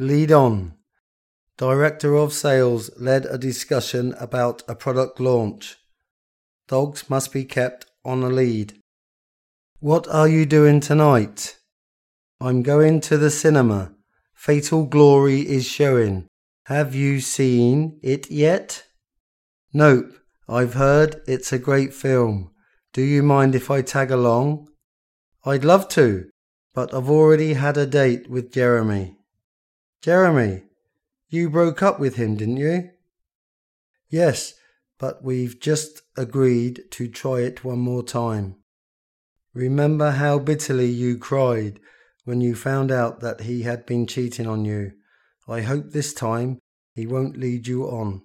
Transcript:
lead on. Director of Sales led a discussion about a product launch. Dogs must be kept on a lead. What are you doing tonight? I'm going to the cinema. Fatal Glory is showing. Have you seen it yet? Nope. I've heard it's a great film. Do you mind if I tag along? I'd love to, but I've already had a date with Jeremy. Jeremy, you broke up with him, didn't you? Yes, but we've just agreed to try it one more time. Remember how bitterly you cried when you found out that he had been cheating on you. I hope this time he won't lead you on.